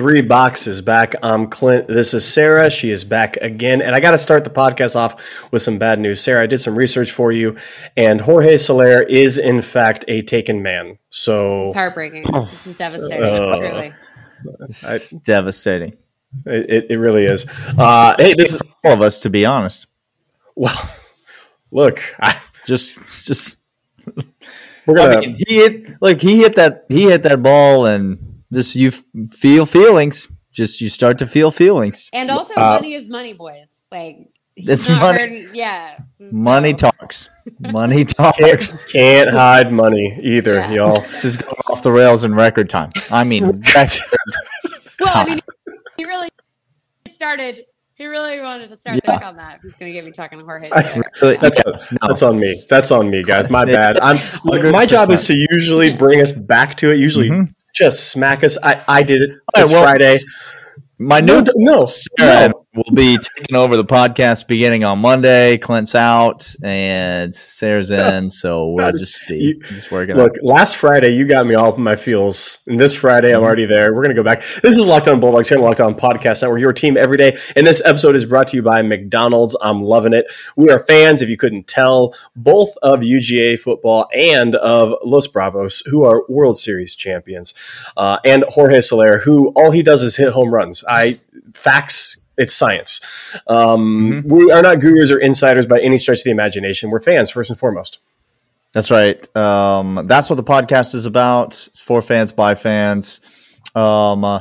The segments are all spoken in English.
Three boxes back. I'm Clint. This is Sarah. She is back again. And I got to start the podcast off with some bad news. Sarah, I did some research for you, and Jorge Soler is, in fact, a taken man. So It's heartbreaking. This is devastating. Uh, truly. It's devastating. it, it really is. Uh, hey, this is, For all of us, to be honest. well, look, I, Just, just. we're going I to. mean, he hit like he hit that he hit that ball, and just you f- feel feelings. Just you start to feel feelings. And also, Uh, money is money, boys. Like, he's It's money. hurting- Yeah. so- Money talks. Money talks. Can't, can't hide money either, Yeah. y'all. This is going off the rails in record time. I mean, record Well, I mean, he really started. He really wanted to start Yeah. back on that. He's going to get me talking to Jorge. I- Soler. Really- That's no. that's on me. That's on me, guys. My bad. I'm look, my job is to usually bring us back to it. Usually, Mhm. Just smack us. I, I did it. Right, It's well, Friday. My No, new no, Sarah no. Will be taking over the podcast beginning on Monday. Clint's out and Sarah's in, so we'll just be You- just working. Look, last Friday you got me in my feels, and this Friday Mm-hmm. I'm already there. We're gonna go back. This is Locked On Bulldogs here on Locked On Podcast Network, your team every day. And this episode is brought to you by McDonald's. I'm loving it. We are fans, if you couldn't tell, both of UGA football and of Los Bravos, who are World Series champions, uh, and Jorge Soler, who all he does is hit home runs. I facts. It's science. Um, We are not gurus or insiders by any stretch of the imagination. We're fans first and foremost. That's right. Um, that's what the podcast is about. It's for fans by fans. Um, uh,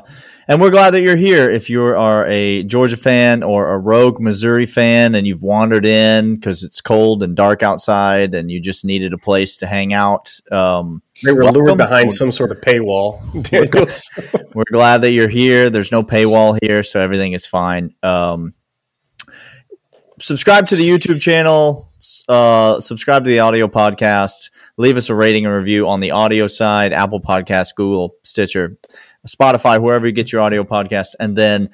and we're glad that you're here. If you are a Georgia fan or a rogue Missouri fan and you've wandered in because it's cold and dark outside and you just needed a place to hang out, um, They were Welcome. lured behind some sort of paywall. We're glad that you're here. There's no paywall here, so everything is fine. Um, subscribe to the YouTube channel. Uh, subscribe to the audio podcast. Leave us a rating and review on the audio side: Apple Podcast, Google, Stitcher, Spotify, wherever you get your audio podcast. And then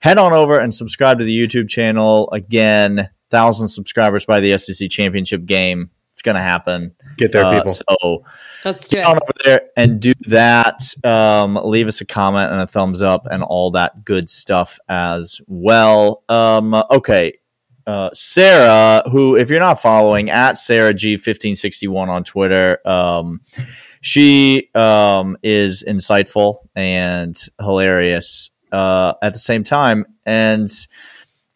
head on over and subscribe to the YouTube channel. Again, thousand subscribers by the SEC championship game. It's going to happen. Get there, Uh, people. so Let's do get on it. over there and do that. Um, leave us a comment and a thumbs up and all that good stuff as well. Um, okay. Uh, Sarah, who, if you're not following, at Sarah G1561 on Twitter, um, she um, is insightful and hilarious uh, at the same time. And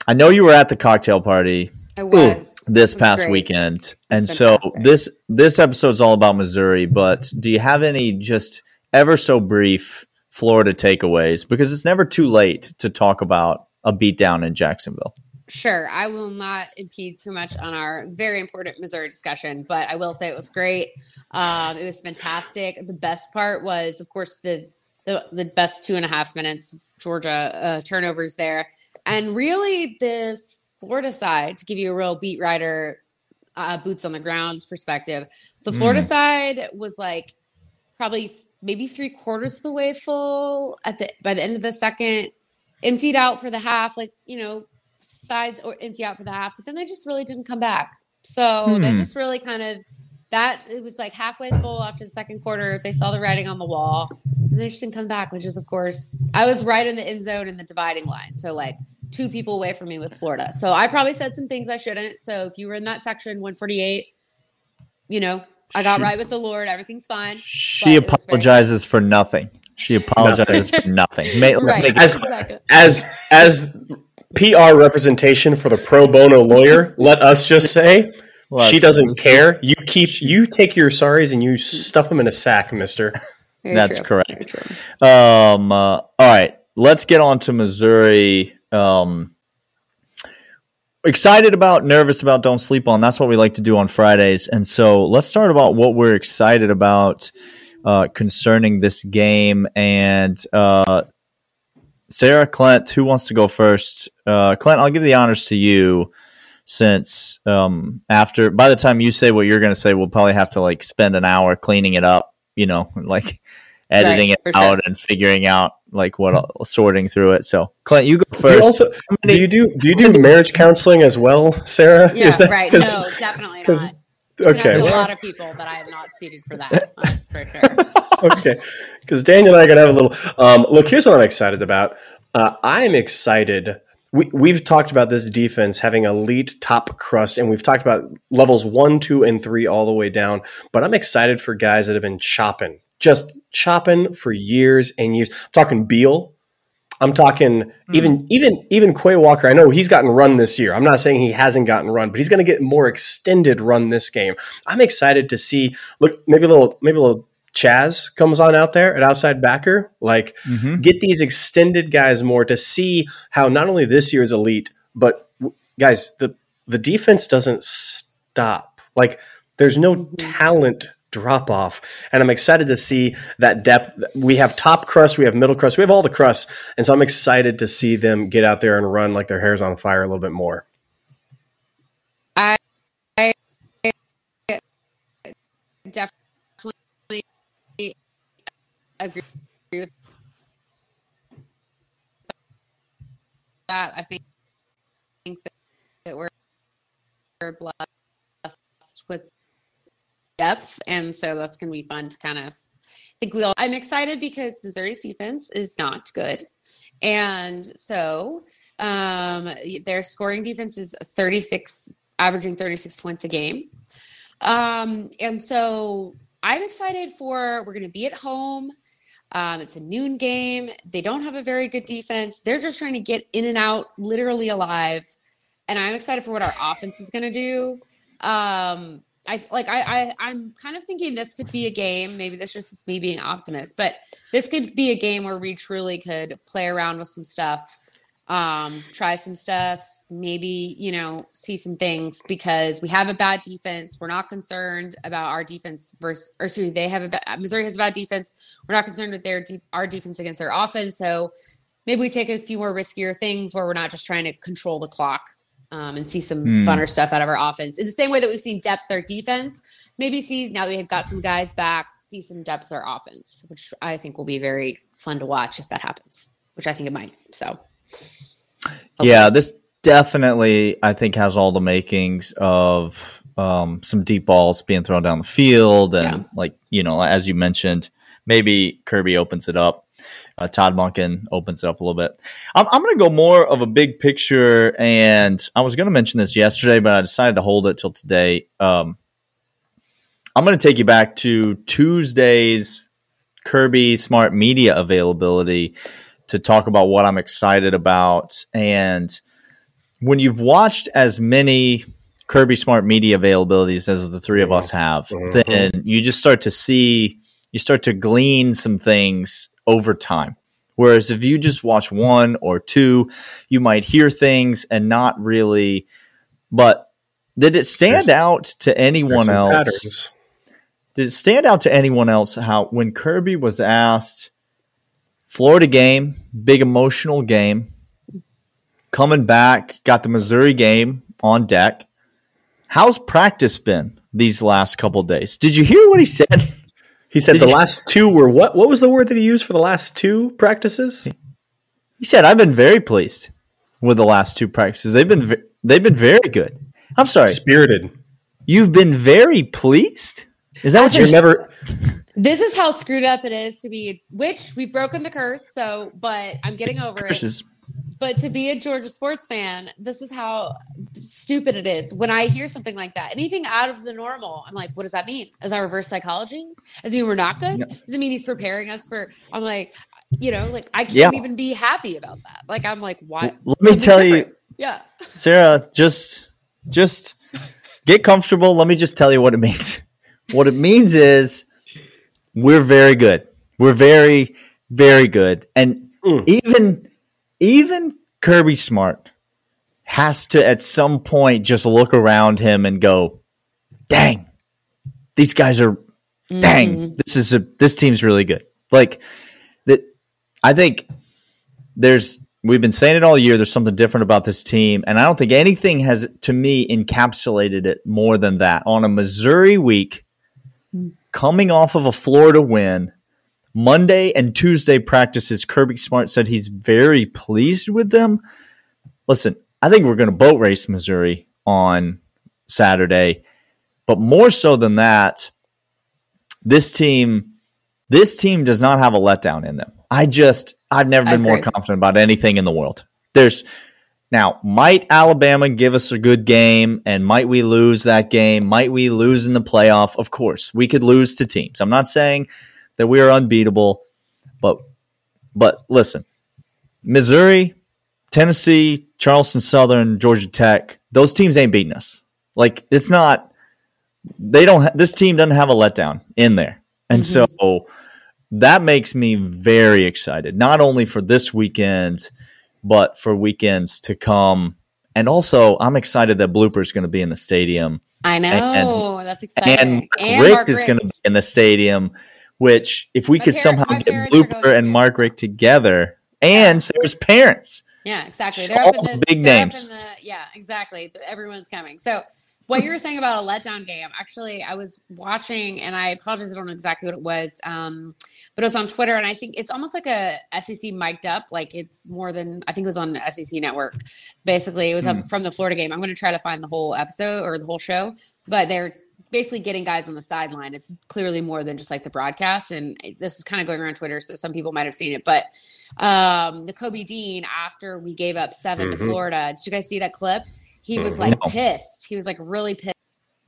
I know you were at the cocktail party I was. this was past great. weekend. And so fantastic. this this episode's all about Missouri, but do you have any just ever so brief Florida takeaways because it's never too late to talk about a beatdown in Jacksonville. Sure. I will not impede too much on our very important Missouri discussion, but I will say it was great. Um, it was fantastic. The best part was, of course, the the, the best two and a half minutes of Georgia uh, turnovers there, and really this Florida side to give you a real beat writer uh, boots on the ground perspective. The Florida Mm. side was like probably maybe three quarters of the way full at the by the end of the second, emptied out for the half. Like you know, sides or empty out for the half, but then they just really didn't come back. So they Hmm. just really kind of that it was like halfway full after the second quarter. They saw the writing on the wall, and they just didn't come back. Which is, of course, I was right in the end zone in the dividing line. So like two people away from me was Florida. So I probably said some things I shouldn't. So if you were in that section, 148, you know, I got She- right with the Lord. Everything's fine. She But it was very apologizes for nothing. She apologizes for nothing. Ma- let's Right. it- As- exactly. as as PR representation for the pro bono lawyer, let us just say let's- she doesn't care. You keep you take your sorries and you stuff them in a sack, Mister. Very That's true. correct. Um, uh, all right, let's get on to Missouri. Um, excited about, nervous about, don't sleep on. That's what we like to do on Fridays. And so let's start about what we're excited about uh, concerning this game. And uh, Sarah, Clint, who wants to go first? Uh, Clint, I'll give the honors to you. since um, after by the time you say what you're going to say, we'll probably have to like spend an hour cleaning it up, you know, like editing Right, it out sure. and figuring out like what sorting through it. So, Clint, you go Do you first. also do you do do you do marriage counseling as well, Sarah? Yeah, Is that- right. 'cause- No, definitely 'cause- not. Okay. ask a lot of people, but I am not seated for that. That's for sure. okay, because Daniel and I are gonna have a little. Um, look, here's what I'm excited about. Uh, I'm excited. We, we've talked about this defense having elite top crust, and we've talked about levels one, two, and three all the way down. But I'm excited for guys that have been chopping, just chopping for years and years. I'm talking Beal. I'm talking even even even Quay Walker. I know he's gotten run this year. I'm not saying he hasn't gotten run, but he's going to get more extended run this game. I'm excited to see. Look, maybe a little maybe a little Chaz comes on out there at outside backer. Like Mhm. get these extended guys more to see how not only this year's elite, but guys the the defense doesn't stop. Like there's no talent drop off, and I'm excited to see that depth. We have top crust, we have middle crust, we have all the crust, and so I'm excited to see them get out there and run like their hair's on fire a little bit more. I definitely agree with that. I think, think that we're we're blessed with depth, and so that's going to be fun to kind of I think we all. I'm excited because Missouri's defense is not good, and so um, their scoring defense is 36, averaging 36 points a game. Um, and so I'm excited for we're going to be at home. Um, it's a noon game. They don't have a very good defense. They're just trying to get in and out, literally alive. And I'm excited for what our offense is going to do. Um, I like I, I I'm kind of thinking this could be a game. Maybe this just is me being optimist, but this could be a game where we truly could play around with some stuff, um, try some stuff, maybe you know see some things because we have a bad defense. We're not concerned about our defense versus, or sorry they have a ba- Missouri has a bad defense. We're not concerned with their de- our defense against their offense. So maybe we take a few more riskier things where we're not just trying to control the clock um, and see some Hmm. funner stuff out of our offense. In the same way that we've seen depth our defense, maybe see now that we've got some guys back, see some depth our offense, which I think will be very fun to watch if that happens, which I think it might. So, Yeah, this definitely I think has all the makings of um, some deep balls being thrown down the field, and Yeah. like you know, as you mentioned, maybe Kirby opens it up. Uh, Todd Monken opens it up a little bit. I'm, I'm going to go more of a big picture, and I was going to mention this yesterday, but I decided to hold it till today. Um, I'm going to take you back to Tuesday's Kirby Smart Media availability to talk about what I'm excited about. And when you've watched as many Kirby Smart Media availabilities as the three of us have, Mhm. then you just start to see, you start to glean some things over time. Whereas if you just watch one or two, you might hear things and not really. But did it stand There's- out to anyone else? patterns. Did it stand out to anyone else how when Kirby was asked Florida game, big emotional game, coming back, got the Missouri game on deck. How's practice been these last couple days? Did you hear what he said? He said Did the you- last two were what? What was the word that he used for the last two practices? He said, "I've been very pleased with the last two practices. They've been ve- they've been very good." I'm sorry, Spirited. you've been very pleased. Is that what you're You're never. this is how screwed up it is to be, which we've broken the curse. So, but I'm getting over it. Versus- But to be a Georgia sports fan, this is how stupid it is. When I hear something like that, anything out of the normal, I'm like, what does that mean? Is that reverse psychology? Does it mean we're not good? Does it mean he's preparing us for? I'm like, you know, like I can't Yeah. even be happy about that. Like I'm like, why? Let me something tell you. Yeah. Sarah, just just get comfortable. Let me just tell you what it means. What it means is we're very good. We're very, very good. And Mm. even even Kirby Smart has to at some point just look around him and go, dang, these guys are dang, Mhm. this is a this team's really good. Like that I think there's we've been saying it all year. There's something different about this team, and I don't think anything has, to me, encapsulated it more than that. On a Missouri week, coming off of a Florida win, Monday and Tuesday practices, Kirby Smart said he's very pleased with them. Listen, I think we're going to boat race Missouri on Saturday, but more so than that, this team, this team does not have a letdown in them. I just, I've never been more confident about anything in the world. There's now, might Alabama give us a good game and might we lose that game? Might we lose in the playoff? Of course, we could lose to teams. I'm not saying that we are unbeatable, but but listen, Missouri, Tennessee, Charleston Southern, Georgia Tech, those teams ain't beating us. Like it's not they don't ha- this team doesn't have a letdown in there. And mm-hmm. so that makes me very excited, not only for this weekend, but for weekends to come. And also, I'm excited that Blooper is going to be in the stadium. I know and, that's exciting. And, and Richt is going to be in the stadium. Which, if we my could somehow get Blooper and Margaret together, and Sarah's parents, yeah, exactly. They're in the big names. The, yeah, exactly. Everyone's coming. So what you were saying about a letdown game, actually, I was watching, and I apologize, I don't know exactly what it was, um, but it was on Twitter, and I think it's almost like a SEC mic'd up, like it's more than I think it was on SEC Network. Basically, it was mm. from the Florida game. I'm going to try to find the whole episode or the whole show, but they're basically getting guys on the sideline. It's clearly more than just like the broadcast, and this is kind of going around Twitter, so some people might have seen it, but um, the Kobe Dean after we gave up 7 mm-hmm. to Florida. Did you guys see that clip? He was like no. pissed. He was like really pissed.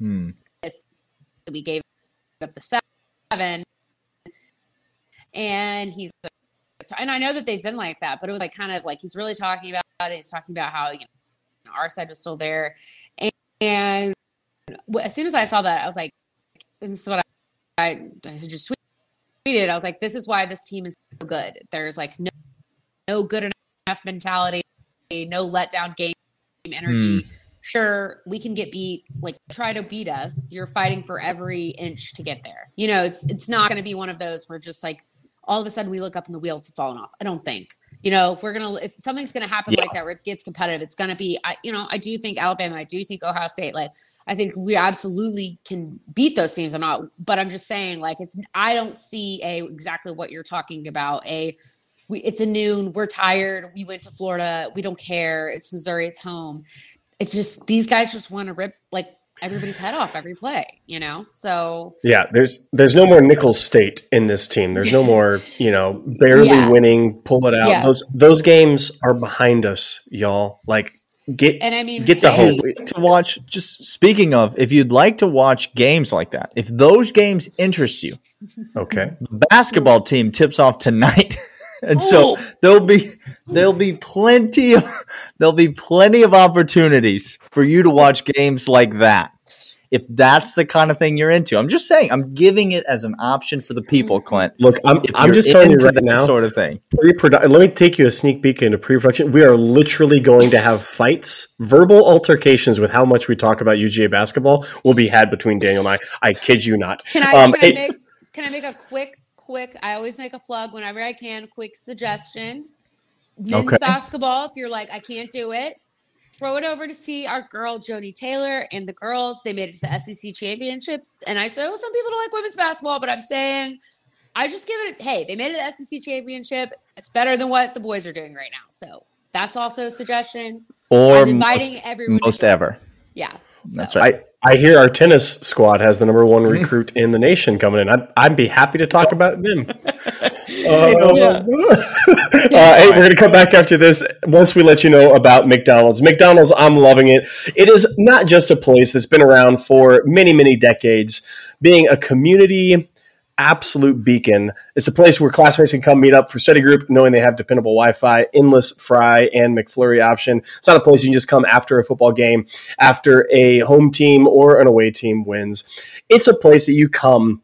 Hmm. We gave up the seven, and he's and I know that they've been like that, but it was like kind of like he's really talking about it. He's talking about how you know our side was still there, and, and as soon as I saw that, I was like, "This is what I, I just tweeted." I was like, "This is why this team is so good. There's like no no good enough mentality, no letdown game energy. Mm. Sure, we can get beat. Like, try to beat us. You're fighting for every inch to get there. You know, it's it's not going to be one of those where just like all of a sudden we look up and the wheels have fallen off. I don't think. You know, if we're gonna if something's gonna happen yeah. like that where it gets competitive, it's gonna be. I you know I do think Alabama. I do think Ohio State. Like I think we absolutely can beat those teams. I'm not, but I'm just saying, like, it's, I don't see a exactly what you're talking about. A, we, it's a noon. We're tired. We went to Florida. We don't care. It's Missouri. It's home. It's just these guys just want to rip like everybody's head off every play, you know? So Yeah, there's there's no more Nicholls State in this team. There's no more, you know, barely yeah. winning, pull it out. Yeah. Those those games are behind us, y'all. Like get and I mean get the hey, hope to watch just speaking of if you'd like to watch games like that, if those games interest you. Okay. The basketball team tips off tonight. and so oh. there'll be there'll be plenty of there'll be plenty of opportunities for you to watch games like that if that's the kind of thing you're into. I'm just saying, I'm giving it as an option for the people, Clint. Look, I'm, I'm just telling you right now, sort of thing. Pre-produ- let me take you a sneak peek into pre-production. We are literally going to have fights, verbal altercations with how much we talk about UGA basketball will be had between Daniel and I. I kid you not. Can I, um, can, I make, can I make a quick quick. I always make a plug whenever I can. Quick suggestion: men's okay. basketball. If you're like, I can't do it, throw it over to see our girl Joni Taylor and the girls. They made it to the SEC championship, and I said, oh, some people don't like women's basketball, but I'm saying. I just give it. Hey, they made it to the SEC championship. It's better than what the boys are doing right now. So that's also a suggestion. Or I'm inviting most, everyone. Most ever. Yeah. So. That's right. I hear our tennis squad has the number one recruit in the nation coming in. I'd, I'd be happy to talk about them. Uh, yeah. uh, hey, we're going to come back after this once we let you know about McDonald's. McDonald's, I'm loving it. It is not just a place that's been around for many, many decades, being a community absolute beacon. It's a place where classmates can come meet up for study group, knowing they have dependable Wi-Fi, endless fry, and McFlurry option. It's not a place you can just come after a football game, after a home team or an away team wins. It's a place that you come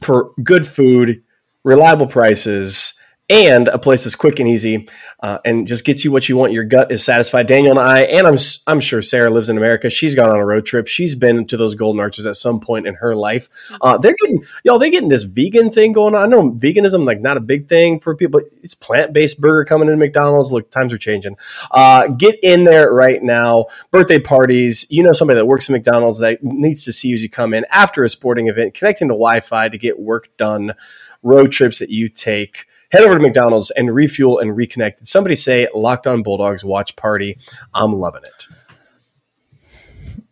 for good food, reliable prices, and a place that's quick and easy uh, and just gets you what you want. Your gut is satisfied. Daniel and I, and I'm I'm sure Sarah lives in America. She's gone on a road trip. She's been to those Golden Arches at some point in her life. Uh, they're getting y'all. They're getting this vegan thing going on. I know veganism like not a big thing for people. It's plant based burger coming in McDonald's. Look, times are changing. Uh, get in there right now. Birthday parties. You know somebody that works at McDonald's that needs to see you as you come in after a sporting event. Connecting to Wi-Fi to get work done. Road trips that you take head over to McDonald's and refuel and reconnect. Did somebody say Locked On Bulldogs watch party? I'm loving it.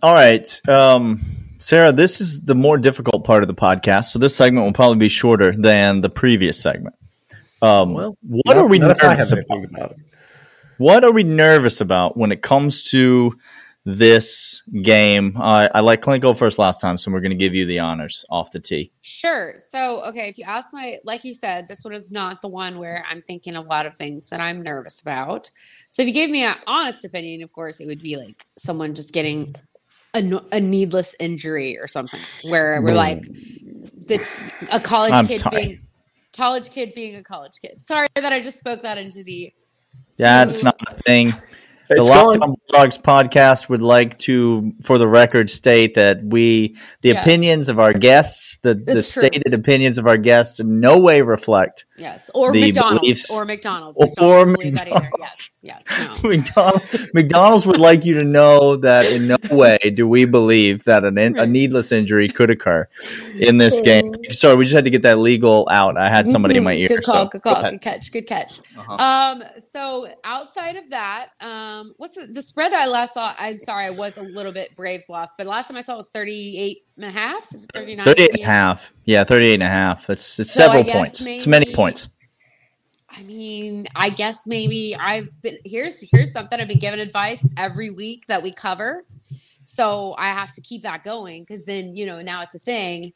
All right. Um, Sarah, this is the more difficult part of the podcast. So this segment will probably be shorter than the previous segment. Um, well, what not, are we nervous about? about what are we nervous about when it comes to this game. Uh, I like Clint go first last time, so we're going to give you the honors off the tee. Sure. So, okay, if you ask my, like you said, this one is not the one where I'm thinking a lot of things that I'm nervous about. So, if you gave me an honest opinion, of course, it would be like someone just getting a, a needless injury or something, where we're like, it's a college I'm kid sorry. being college kid being a college kid. Sorry that I just spoke that into the. That's not a thing the Locked On Bulldogs podcast would like to, for the record, state that we, the yeah. opinions of our guests, the, the stated opinions of our guests, in no way reflect. Yes, or McDonald's, beliefs, or McDonald's, or McDonald's. Yes, yes, no. McDonald's, McDonald's would like you to know that in no way do we believe that an, a needless injury could occur in this game. Sorry, we just had to get that legal out. I had somebody in my ear. Good call, so good call, good catch, good catch. Uh-huh. Um, so outside of that, um, what's the, the spread I last saw? I'm sorry, I was a little bit Braves lost, but last time I saw it was 38 and a half. Is it 39? 38 and a half. Yeah, 38 and a half. It's, it's so several points. Maybe, it's many points. I mean, I guess maybe I've been here's here's something I've been given advice every week that we cover. So I have to keep that going because then, you know, now it's a thing.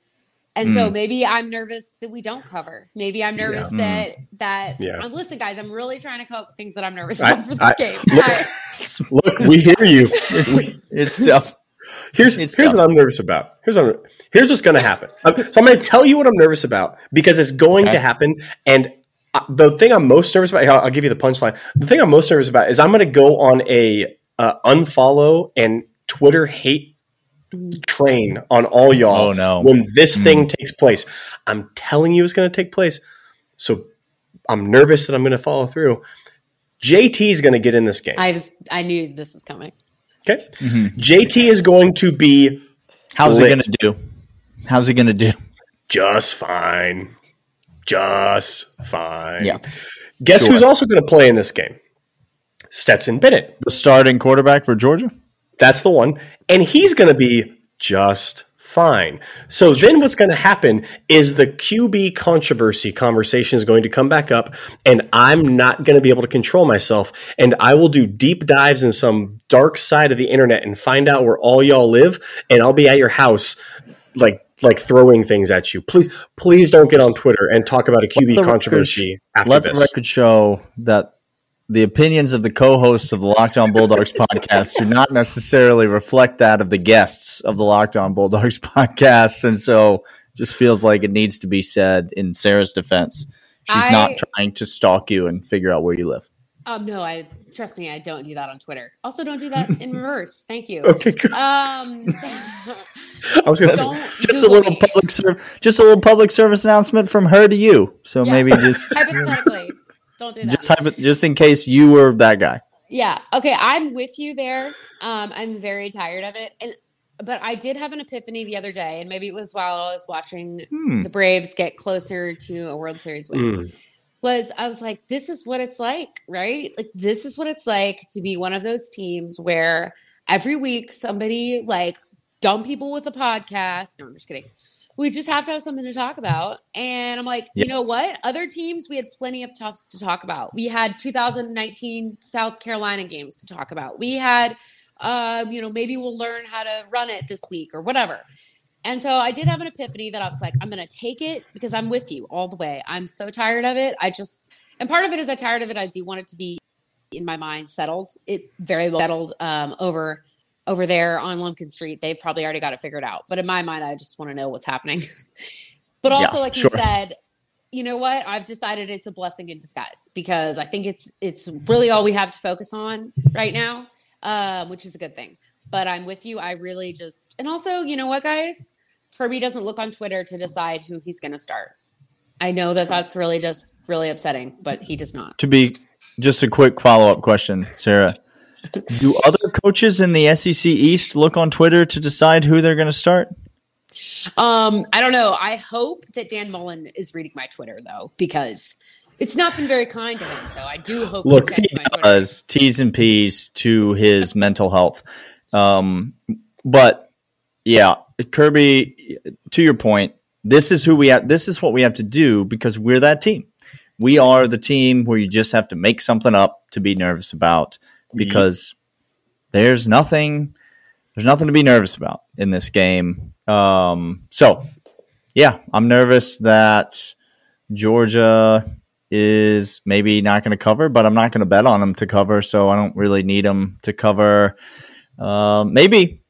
And mm. so maybe I'm nervous that we don't cover. Maybe I'm nervous yeah. that mm. that yeah. Um, listen, guys, I'm really trying to come up with things that I'm nervous about for this I, game. Look, look, we hear you. It's, it's tough. Here's it's here's tough. what I'm nervous about. Here's what here's what's going to happen. so I'm going to tell you what I'm nervous about because it's going okay. to happen. And uh, the thing I'm most nervous about, I'll, give you the punchline. The thing I'm most nervous about is I'm going to go on a uh, unfollow and Twitter hate train on all y'all oh, no. when this mm. thing takes place. I'm telling you it's going to take place. So I'm nervous that I'm going to follow through. JT is going to get in this game. I was I knew this was coming. Okay. Mm-hmm. JT is going to be How's lit. he going to do? How's he going to do? Just fine. Just fine. Yeah. Guess sure. who's also going to play in this game? Stetson Bennett, the starting quarterback for Georgia. That's the one. And he's going to be just fine. So then what's going to happen is the QB controversy conversation is going to come back up, and I'm not going to be able to control myself. And I will do deep dives in some dark side of the internet and find out where all y'all live, and I'll be at your house like like throwing things at you. Please, please don't get on Twitter and talk about a QB controversy record, after let this. Let the record show that the opinions of the co-hosts of the Locked On Bulldogs podcast do not necessarily reflect that of the guests of the Locked On Bulldogs podcast, and so just feels like it needs to be said in Sarah's defense. She's I, not trying to stalk you and figure out where you live. Um, no, I trust me, I don't do that on Twitter. Also, don't do that in reverse. Thank you. Okay, good. Um, I was going to just a little me. public ser- just a little public service announcement from her to you. So yeah. maybe just hypothetically. Don't do that. Just hypo- just in case you were that guy. Yeah. Okay. I'm with you there. Um, I'm very tired of it. And but I did have an epiphany the other day, and maybe it was while I was watching hmm. the Braves get closer to a World Series win. Mm. Was I was like, this is what it's like, right? Like this is what it's like to be one of those teams where every week somebody like dumb people with a podcast. No, I'm just kidding we just have to have something to talk about. And I'm like, you know what? Other teams, we had plenty of toughs to talk about. We had 2019 South Carolina games to talk about. We had, uh, you know, maybe we'll learn how to run it this week or whatever. And so I did have an epiphany that I was like, I'm going to take it because I'm with you all the way. I'm so tired of it. I just, and part of it is I'm tired of it. I do want it to be in my mind settled. It very well settled um, over over there on Lumpkin Street, they've probably already got it figured out. But in my mind, I just want to know what's happening. but also, yeah, like sure. you said, you know what? I've decided it's a blessing in disguise because I think it's it's really all we have to focus on right now, uh, which is a good thing. But I'm with you. I really just and also, you know what, guys? Kirby doesn't look on Twitter to decide who he's going to start. I know that that's really just really upsetting, but he does not. To be just a quick follow up question, Sarah. Do other coaches in the SEC East look on Twitter to decide who they're going to start? Um, I don't know. I hope that Dan Mullen is reading my Twitter though, because it's not been very kind to him. So I do hope Look, he does T's and P's to his mental health. Um, but yeah, Kirby, to your point, this is who we have. This is what we have to do because we're that team. We are the team where you just have to make something up to be nervous about because there's nothing there's nothing to be nervous about in this game. Um, so yeah, I'm nervous that Georgia is maybe not going to cover, but I'm not going to bet on them to cover, so I don't really need them to cover. Um, maybe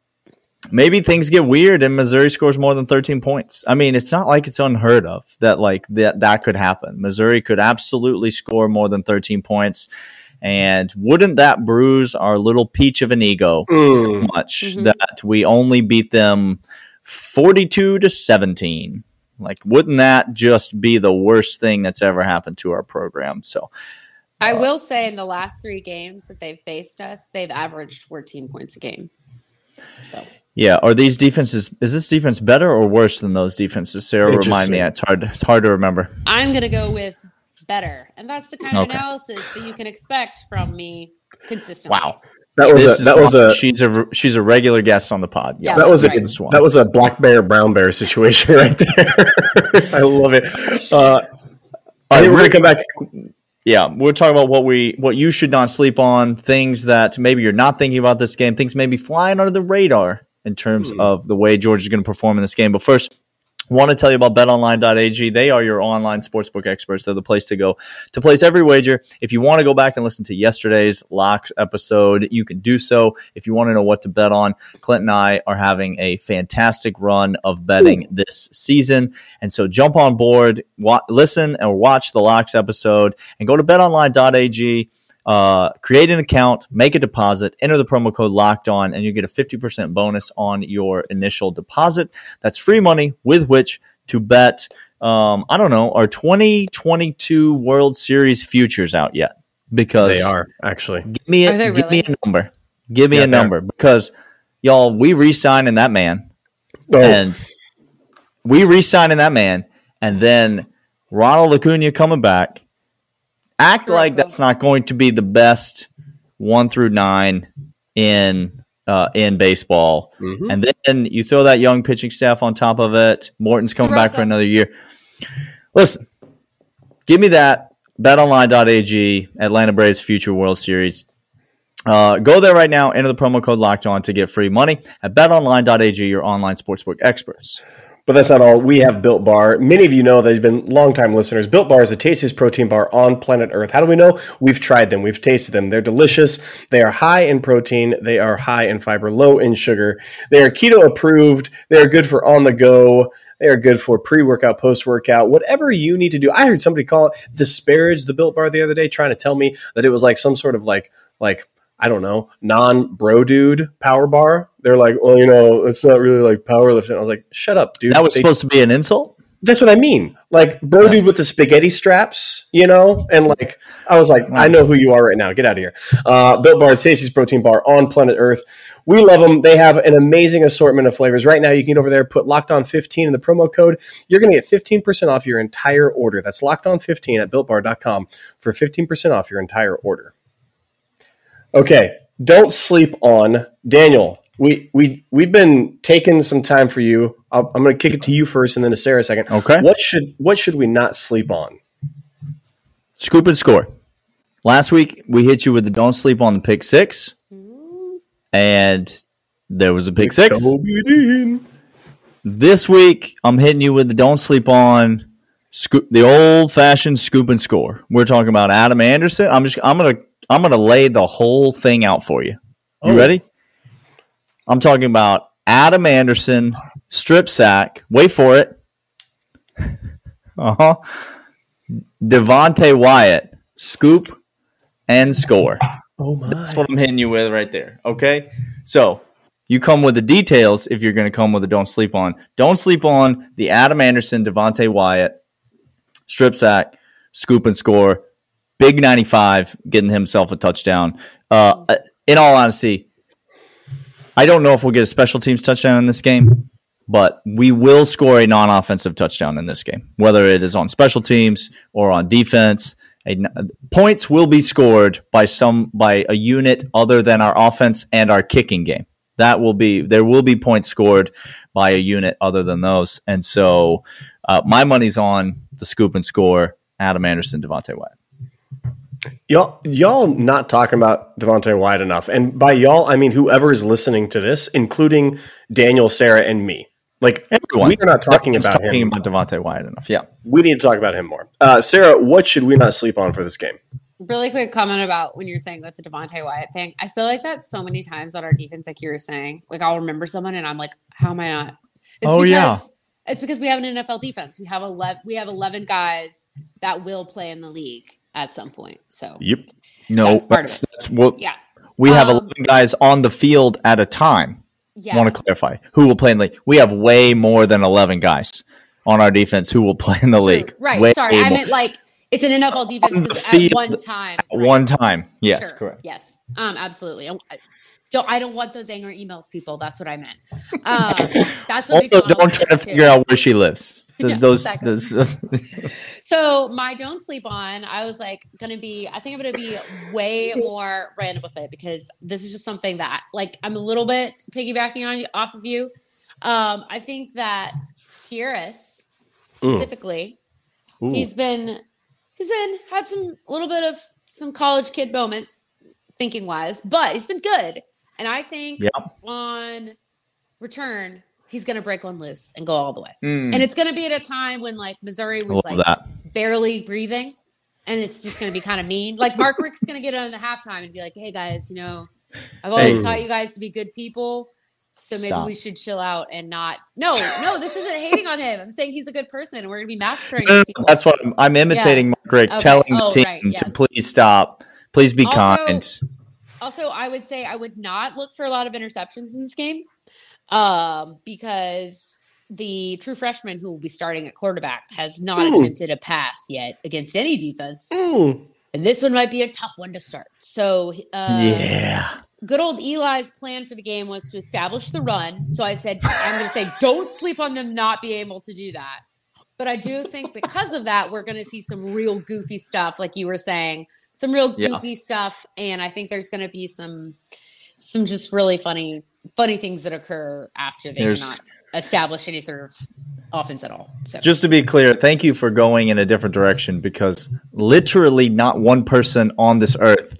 maybe things get weird and Missouri scores more than 13 points. I mean, it's not like it's unheard of that like that that could happen. Missouri could absolutely score more than 13 points. And wouldn't that bruise our little peach of an ego mm. so much mm-hmm. that we only beat them 42 to 17? Like, wouldn't that just be the worst thing that's ever happened to our program? So, I uh, will say in the last three games that they've faced us, they've averaged 14 points a game. So, yeah, are these defenses? Is this defense better or worse than those defenses? Sarah, remind me. It's hard. It's hard to remember. I'm gonna go with better, and that's the kind of okay. analysis that you can expect from me consistently. Wow. That was this a that was a she's a she's a regular guest on the pod. Yeah, that was a that was a black bear brown bear situation right there. I love it. Uh, I think we're gonna come back. Yeah, we're talking about what we what you should not sleep on, things that maybe you're not thinking about this game, things maybe flying under the radar in terms hmm. of the way George is going to perform in this game. But first, want to tell you about betonline.ag. They are your online sportsbook experts. They're the place to go to place every wager. If you want to go back and listen to yesterday's locks episode, you can do so. If you want to know what to bet on, Clint and I are having a fantastic run of betting this season. And so jump on board, wa- listen or watch the locks episode and go to betonline.ag uh, create an account, make a deposit, enter the promo code locked on, and you get a 50% bonus on your initial deposit. That's free money with which to bet. Um, I don't know, are 2022 World Series futures out yet? Because they are actually. Give me a, give me a number. Give me yeah, a number because y'all, we re-signing that man, oh. and we re-signing that man, and then Ronald Acuna coming back act like that's not going to be the best one through nine in uh, in baseball, mm-hmm. and then you throw that young pitching staff on top of it. Morton's coming back for another year. Listen, give me that BetOnline.ag Atlanta Braves future World Series. Uh, go there right now. Enter the promo code Locked On to get free money at BetOnline.ag, your online sportsbook experts. But that's not all. We have Built Bar. Many of you know that you've been longtime listeners. Built Bar is the tastiest protein bar on planet Earth. How do we know? We've tried them. We've tasted them. They're delicious. They are high in protein. They are high in fiber, low in sugar. They are keto approved. They are good for on the go. They are good for pre workout, post workout, whatever you need to do. I heard somebody call it disparage the Built Bar the other day, trying to tell me that it was like some sort of like like I don't know, non bro dude power bar. They're like, well, you know, it's not really like powerlifting. I was like, shut up, dude. That was they, supposed to be an insult. That's what I mean. Like bro yeah. dude with the spaghetti straps, you know, and like I was like, I know who you are right now. Get out of here. Uh, Built Bar is Stacy's protein bar on planet Earth. We love them. They have an amazing assortment of flavors. Right now, you can get over there, put locked on 15 in the promo code. You're going to get 15% off your entire order. That's locked on 15 at builtbar.com for 15% off your entire order. Okay, don't sleep on Daniel. We we we've been taking some time for you. i am going to kick it to you first, and then to Sarah second. Okay. What should what should we not sleep on? Scoop and score. Last week we hit you with the don't sleep on the pick six, mm-hmm. and there was a pick six. This week I'm hitting you with the don't sleep on scoop, the old fashioned scoop and score. We're talking about Adam Anderson. I'm just I'm gonna I'm going to lay the whole thing out for you. You oh. ready? I'm talking about Adam Anderson strip sack. Wait for it. Uh huh. Devonte Wyatt, scoop and score. Oh my! That's what I'm hitting you with right there. Okay. So you come with the details if you're going to come with a don't sleep on. Don't sleep on the Adam Anderson, Devonte Wyatt, strip sack, scoop and score. Big 95, getting himself a touchdown. Uh, in all honesty, I don't know if we'll get a special teams touchdown in this game, but we will score a non offensive touchdown in this game, whether it is on special teams or on defense. A, points will be scored by some by a unit other than our offense and our kicking game. That will be there will be points scored by a unit other than those, and so uh, my money's on the scoop and score. Adam Anderson, Devonte Wyatt. Y'all, y'all not talking about Devonte Wyatt enough, and by y'all I mean whoever is listening to this, including Daniel, Sarah, and me. Like Everyone. we are not talking Everyone's about talking him. about Devonte Wyatt enough. Yeah. we need to talk about him more. Uh, Sarah, what should we not sleep on for this game? Really quick comment about when you're saying with the Devonte Wyatt thing. I feel like that so many times on our defense, like you were saying. Like I'll remember someone and I'm like, how am I not? It's Oh, because yeah. it's because we have an NFL defense. We have eleven we have eleven guys that will play in the league at some point. So Yep. No, That's that's, that's what yeah. we have. Um, Eleven guys on the field at a time. Yeah. Want to clarify who will play in the league? We have way more than eleven guys on our defense who will play in the True. league. Right. Way Sorry. I meant like it's an NFL defense On at one time. At right. one time. Yes, Sure. correct. Yes. Um, absolutely. I, don't I don't want those angry emails, people. That's what I meant. Um, that's what Also, don't try to figure out where she lives. So Yeah, those, exactly. those So my don't sleep on, I was like gonna be I think I'm gonna be way more random with it because this is just something that like I'm a little bit piggybacking on you off of you. Um, I think that Kearis specifically, Ooh. he's been he's been had some a little bit of some college kid moments thinking wise, but he's been good. And I think Yep. on return, he's gonna break one loose and go all the way. Mm, And it's going to be at a time when like Missouri was like that. barely breathing, and it's just going to be kind of mean. Like Mark Richt's going to get on the halftime and be like, "Hey guys, you know, I've always Hey. taught you guys to be good people, so maybe Stop. we should chill out and not." No, no, this isn't hating on him. I'm saying he's a good person, and we're going to be massacring No, no, these no, people. that's what I'm, I'm imitating Mark Richt, Okay. telling the Oh, team right, to please stop, please be Also- kind. Also, I would say I would not look for a lot of interceptions in this game, um, because the true freshman who will be starting at quarterback has not Hmm. attempted a pass yet against any defense. Mm. And this one might be a tough one to start. So, uh, yeah, good old Eli's plan for the game was to establish the run. So I said, I'm going to say, don't sleep on them not being able to do that. But I do think because of that, we're going to see some real goofy stuff, like you were saying, some real Yeah. goofy stuff. And I think there's going to be some, some just really funny, funny things that occur after they There's- cannot establish any sort of offense at all. So just to be clear, thank you for going in a different direction because literally not one person on this earth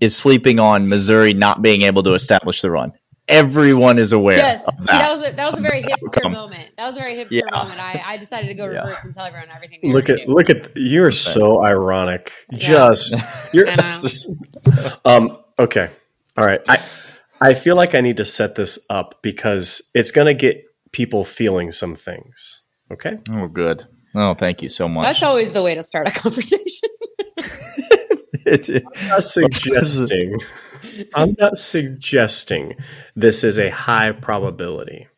is sleeping on Missouri not being able to establish the run. Everyone is aware Yes, of See, that. that was a, that was a very hipster outcome. moment. That was a very hipster Yeah. moment. I, I decided to go Yeah. reverse and tell everyone everything. they Look at do. look at you're so ironic. Just you're I um okay. All right. I I feel like I need to set this up because it's going to get people feeling some things. Okay? oh, good. Oh, thank you so much. That's always the way to start a conversation. I'm not suggesting I'm not suggesting this is a high probability.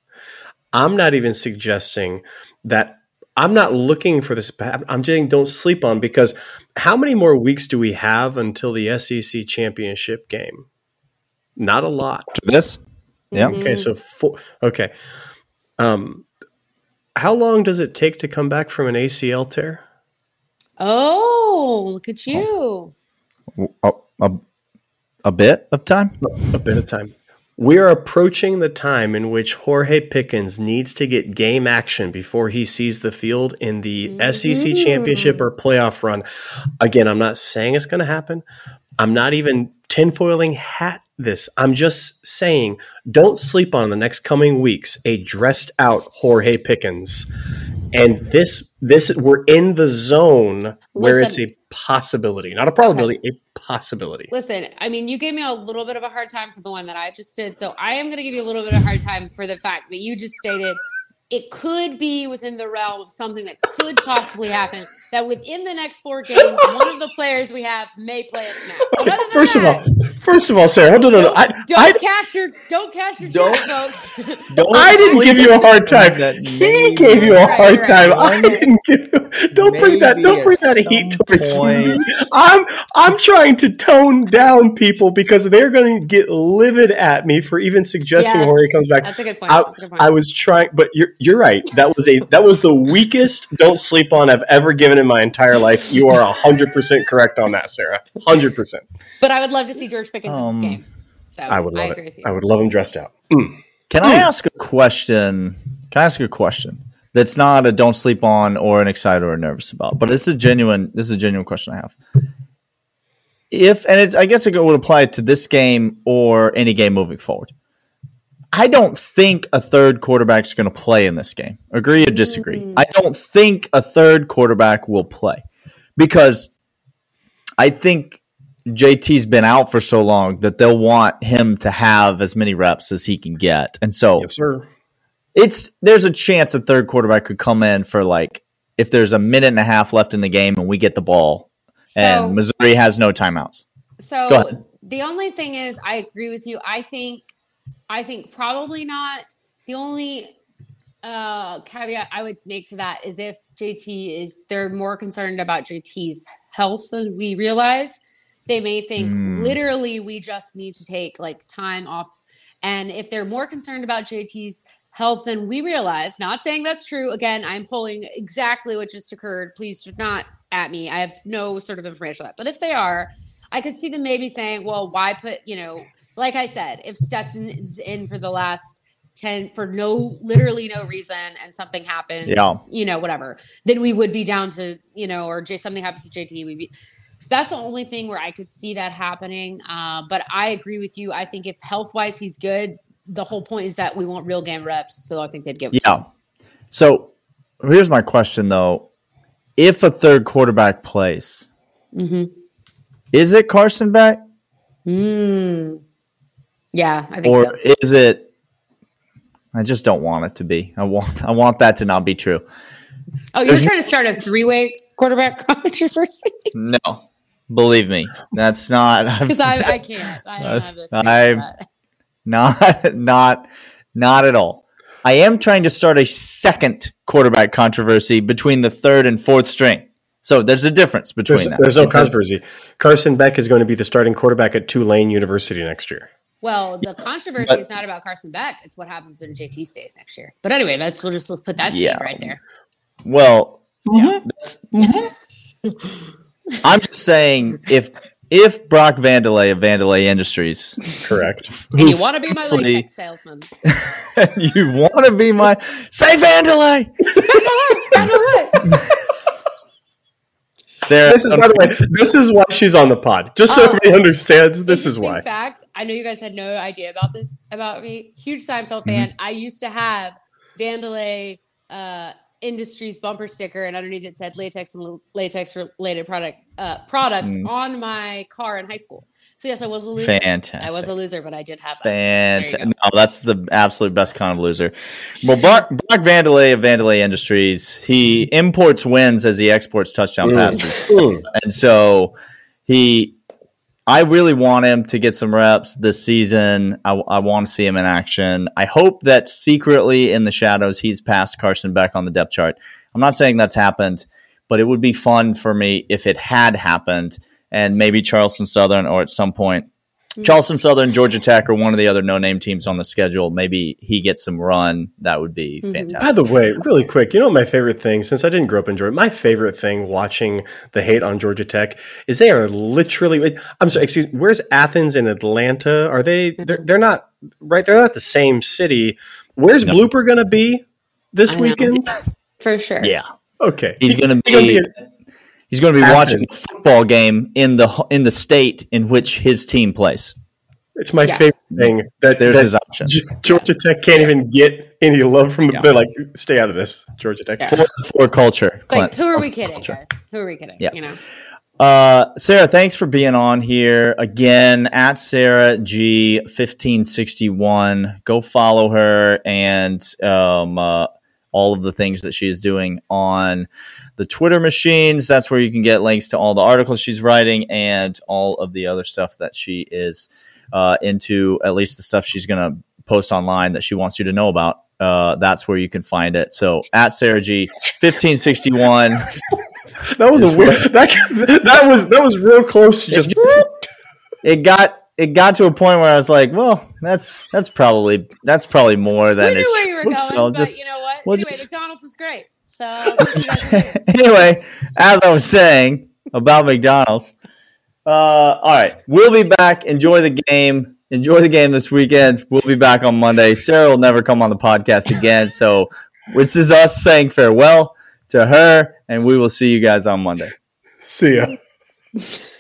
I'm not even suggesting that I'm not looking for this. I'm saying don't sleep on because how many more weeks do we have until the SEC championship game? Not a lot. After this, yeah. Mhm. Okay, so four, okay. Um, how long does it take to come back from an ACL tear? Oh, look at you. A, a, a bit of time. A bit of time. We are approaching the time in which Jorge Pickens needs to get game action before he sees the field in the SEC mm-hmm. championship or playoff run. Again, I'm not saying it's going to happen. I'm not even tinfoiling hat this. I'm just saying don't sleep on the next coming weeks a dressed out Jorge Pickens. And this this we're in the zone where it's a possibility, not a probability, a possibility. Listen, I mean, you gave me a little bit of a hard time for the one that I just did. So I am going to give you a little bit of a hard time for the fact that you just stated it could be within the realm of something that could possibly happen. That within the next four games, one of the players we have may play a snap. But other than First of all, first of all, Sarah, hold on. no, no, don't, I, don't I, cash your don't cash your Don't- chips, folks. Don't I didn't give you a hard time. that He gave you a Right, hard right. time. I didn't give you. Don't bring that. Don't bring at that heat some towards me. I'm I'm trying to tone down people because they're going to get livid at me for even suggesting Yes, Jorge comes back. That's a good point. I, That's a good point. I was trying, but you're you're right. That was a that was the weakest "don't sleep on" I've ever given in my entire life. You are hundred percent correct on that, Sarah. Hundred percent. but I would love to see George Pickens in Um, this game. So I would love agree it. with you. I would love him dressed out. Can I ask a question? Can I ask a question that's not a don't sleep on or an excited or nervous about, but it's a genuine. This is a genuine question I have. If and it's, I guess it would apply to this game or any game moving forward. I don't think a third quarterback is going to play in this game. Agree or disagree? Mm-hmm. I don't think a third quarterback will play because I think JT's been out for so long that they'll want him to have as many reps as he can get. And so Yes, sir. it's there's a chance a third quarterback could come in for like if there's a minute and a half left in the game and we get the ball So, and Missouri has no timeouts. Go so ahead. the only thing is, I agree with you. I think, I think probably not. The only uh, caveat I would make to that is if JT is, they're more concerned about JT's health than we realize. They may think Hmm. literally we just need to take like time off. And if they're more concerned about JT's health than we realize, not saying that's true. Again, I'm pulling exactly what just occurred. Please do not at me. I have no sort of information on that. But if they are, I could see them maybe saying, well, why put, you know, like I said, if Stetson's in for the last 10 for no literally no reason and something happens, Yeah. you know, whatever, then we would be down to, you know, or J something happens to JT, we'd be that's the only thing where I could see that happening. Uh, but I agree with you. I think if health wise he's good, the whole point is that we want real game reps. So I think they'd give it to him. Yeah. So here's my question though. If a third quarterback plays, Mhm. is it Carson Beck? Mm. Yeah, I think or so. is it I just don't want it to be. I want I want that to not be true. Oh, you're there's- trying to start a three way quarterback controversy? No. Believe me. That's not Because I, I can't. I don't have this. I'm Not not not at all. I am trying to start a second quarterback controversy between the third and fourth string. So there's a difference between There's, that. there's no It controversy. Carson Beck is going to be the starting quarterback at Tulane University next year. Well, the controversy But- is not about Carson Beck. It's what happens when JT stays next year. But anyway, that's we'll just put that Yeah. right there. Well, mm-hmm. that's- mm-hmm. I'm just saying if if Brock Vandelay of Vandelay Industries, Correct. And you want to be my Actually- latex salesman. you want to be my say Vandelay, Sarah. This is, by the way, this is why she's on the pod. Just so Oh. everybody understands, this is Interesting why. Fact: I know you guys had no idea about this about me. Huge Seinfeld Mm-hmm. fan. I used to have Vandelay uh, Industries bumper sticker, and underneath it said latex and latex related product uh, products Mm. on my car in high school. So yes, I was a loser. Fantastic. I was a loser, but I did have that. So there Fantastic. go. No, that's the absolute best kind of loser. Well, Brock, Brock Vandelay of Vandelay Industries, he imports wins as he exports touchdown Mm. passes. Mm. And so he, I really want him to get some reps this season. I, I want to see him in action. I hope that secretly in the shadows, he's passed Carson Beck on the depth chart. I'm not saying that's happened, but it would be fun for me if it had happened and maybe Charleston Southern or at some point Charleston Southern, Georgia Tech, or one of the other no-name teams on the schedule. Maybe he gets some run. That would be Mhm. By the way, really quick, you know what my favorite thing, since I didn't grow up in Georgia, my favorite thing watching the hate on Georgia Tech is they are literally. I'm sorry, excuse. Me. Where's Athens and Atlanta? Are they? They're, they're not right. They're not the same city. Where's No. Blooper going to be this I know. weekend? for sure. Yeah, Okay, he's going to He's gonna be. be He's going to be Athens. watching a football game in the in the state in which his team plays. It's my Yeah. favorite thing that There's that his option. G- Georgia Tech can't even get any love from the Yeah. they're like stay out of this Georgia Tech. Yeah. For, for culture, It's like, who are we kidding, culture. guys? Who are we kidding? Yeah. You know. Uh, Sarah, thanks for being on here again at Sarah G fifteen sixty one. Go follow her and um, uh, all of the things that she is doing on the Twitter machines. That's where you can get links to all the articles she's writing and all of the other stuff that she is uh, into, at least the stuff she's going to post online that she wants you to know about. Uh, that's where you can find it. So at Sarah G, 1561. that was a weird. That, that was that was real close to just. It got it got to a point where I was like, well, that's that's probably that's probably more than we knew it's. where you were going, so but just- you know what? we'll anyway, just- McDonald's is great. So thank you guys for doing it. anyway, as I was saying about McDonald's, uh, all right, we'll be back. Enjoy the game. Enjoy the game this weekend. We'll be back on Monday. Sarah will never come on the podcast again. So, this is us saying farewell to her, and we will see you guys on Monday. See ya.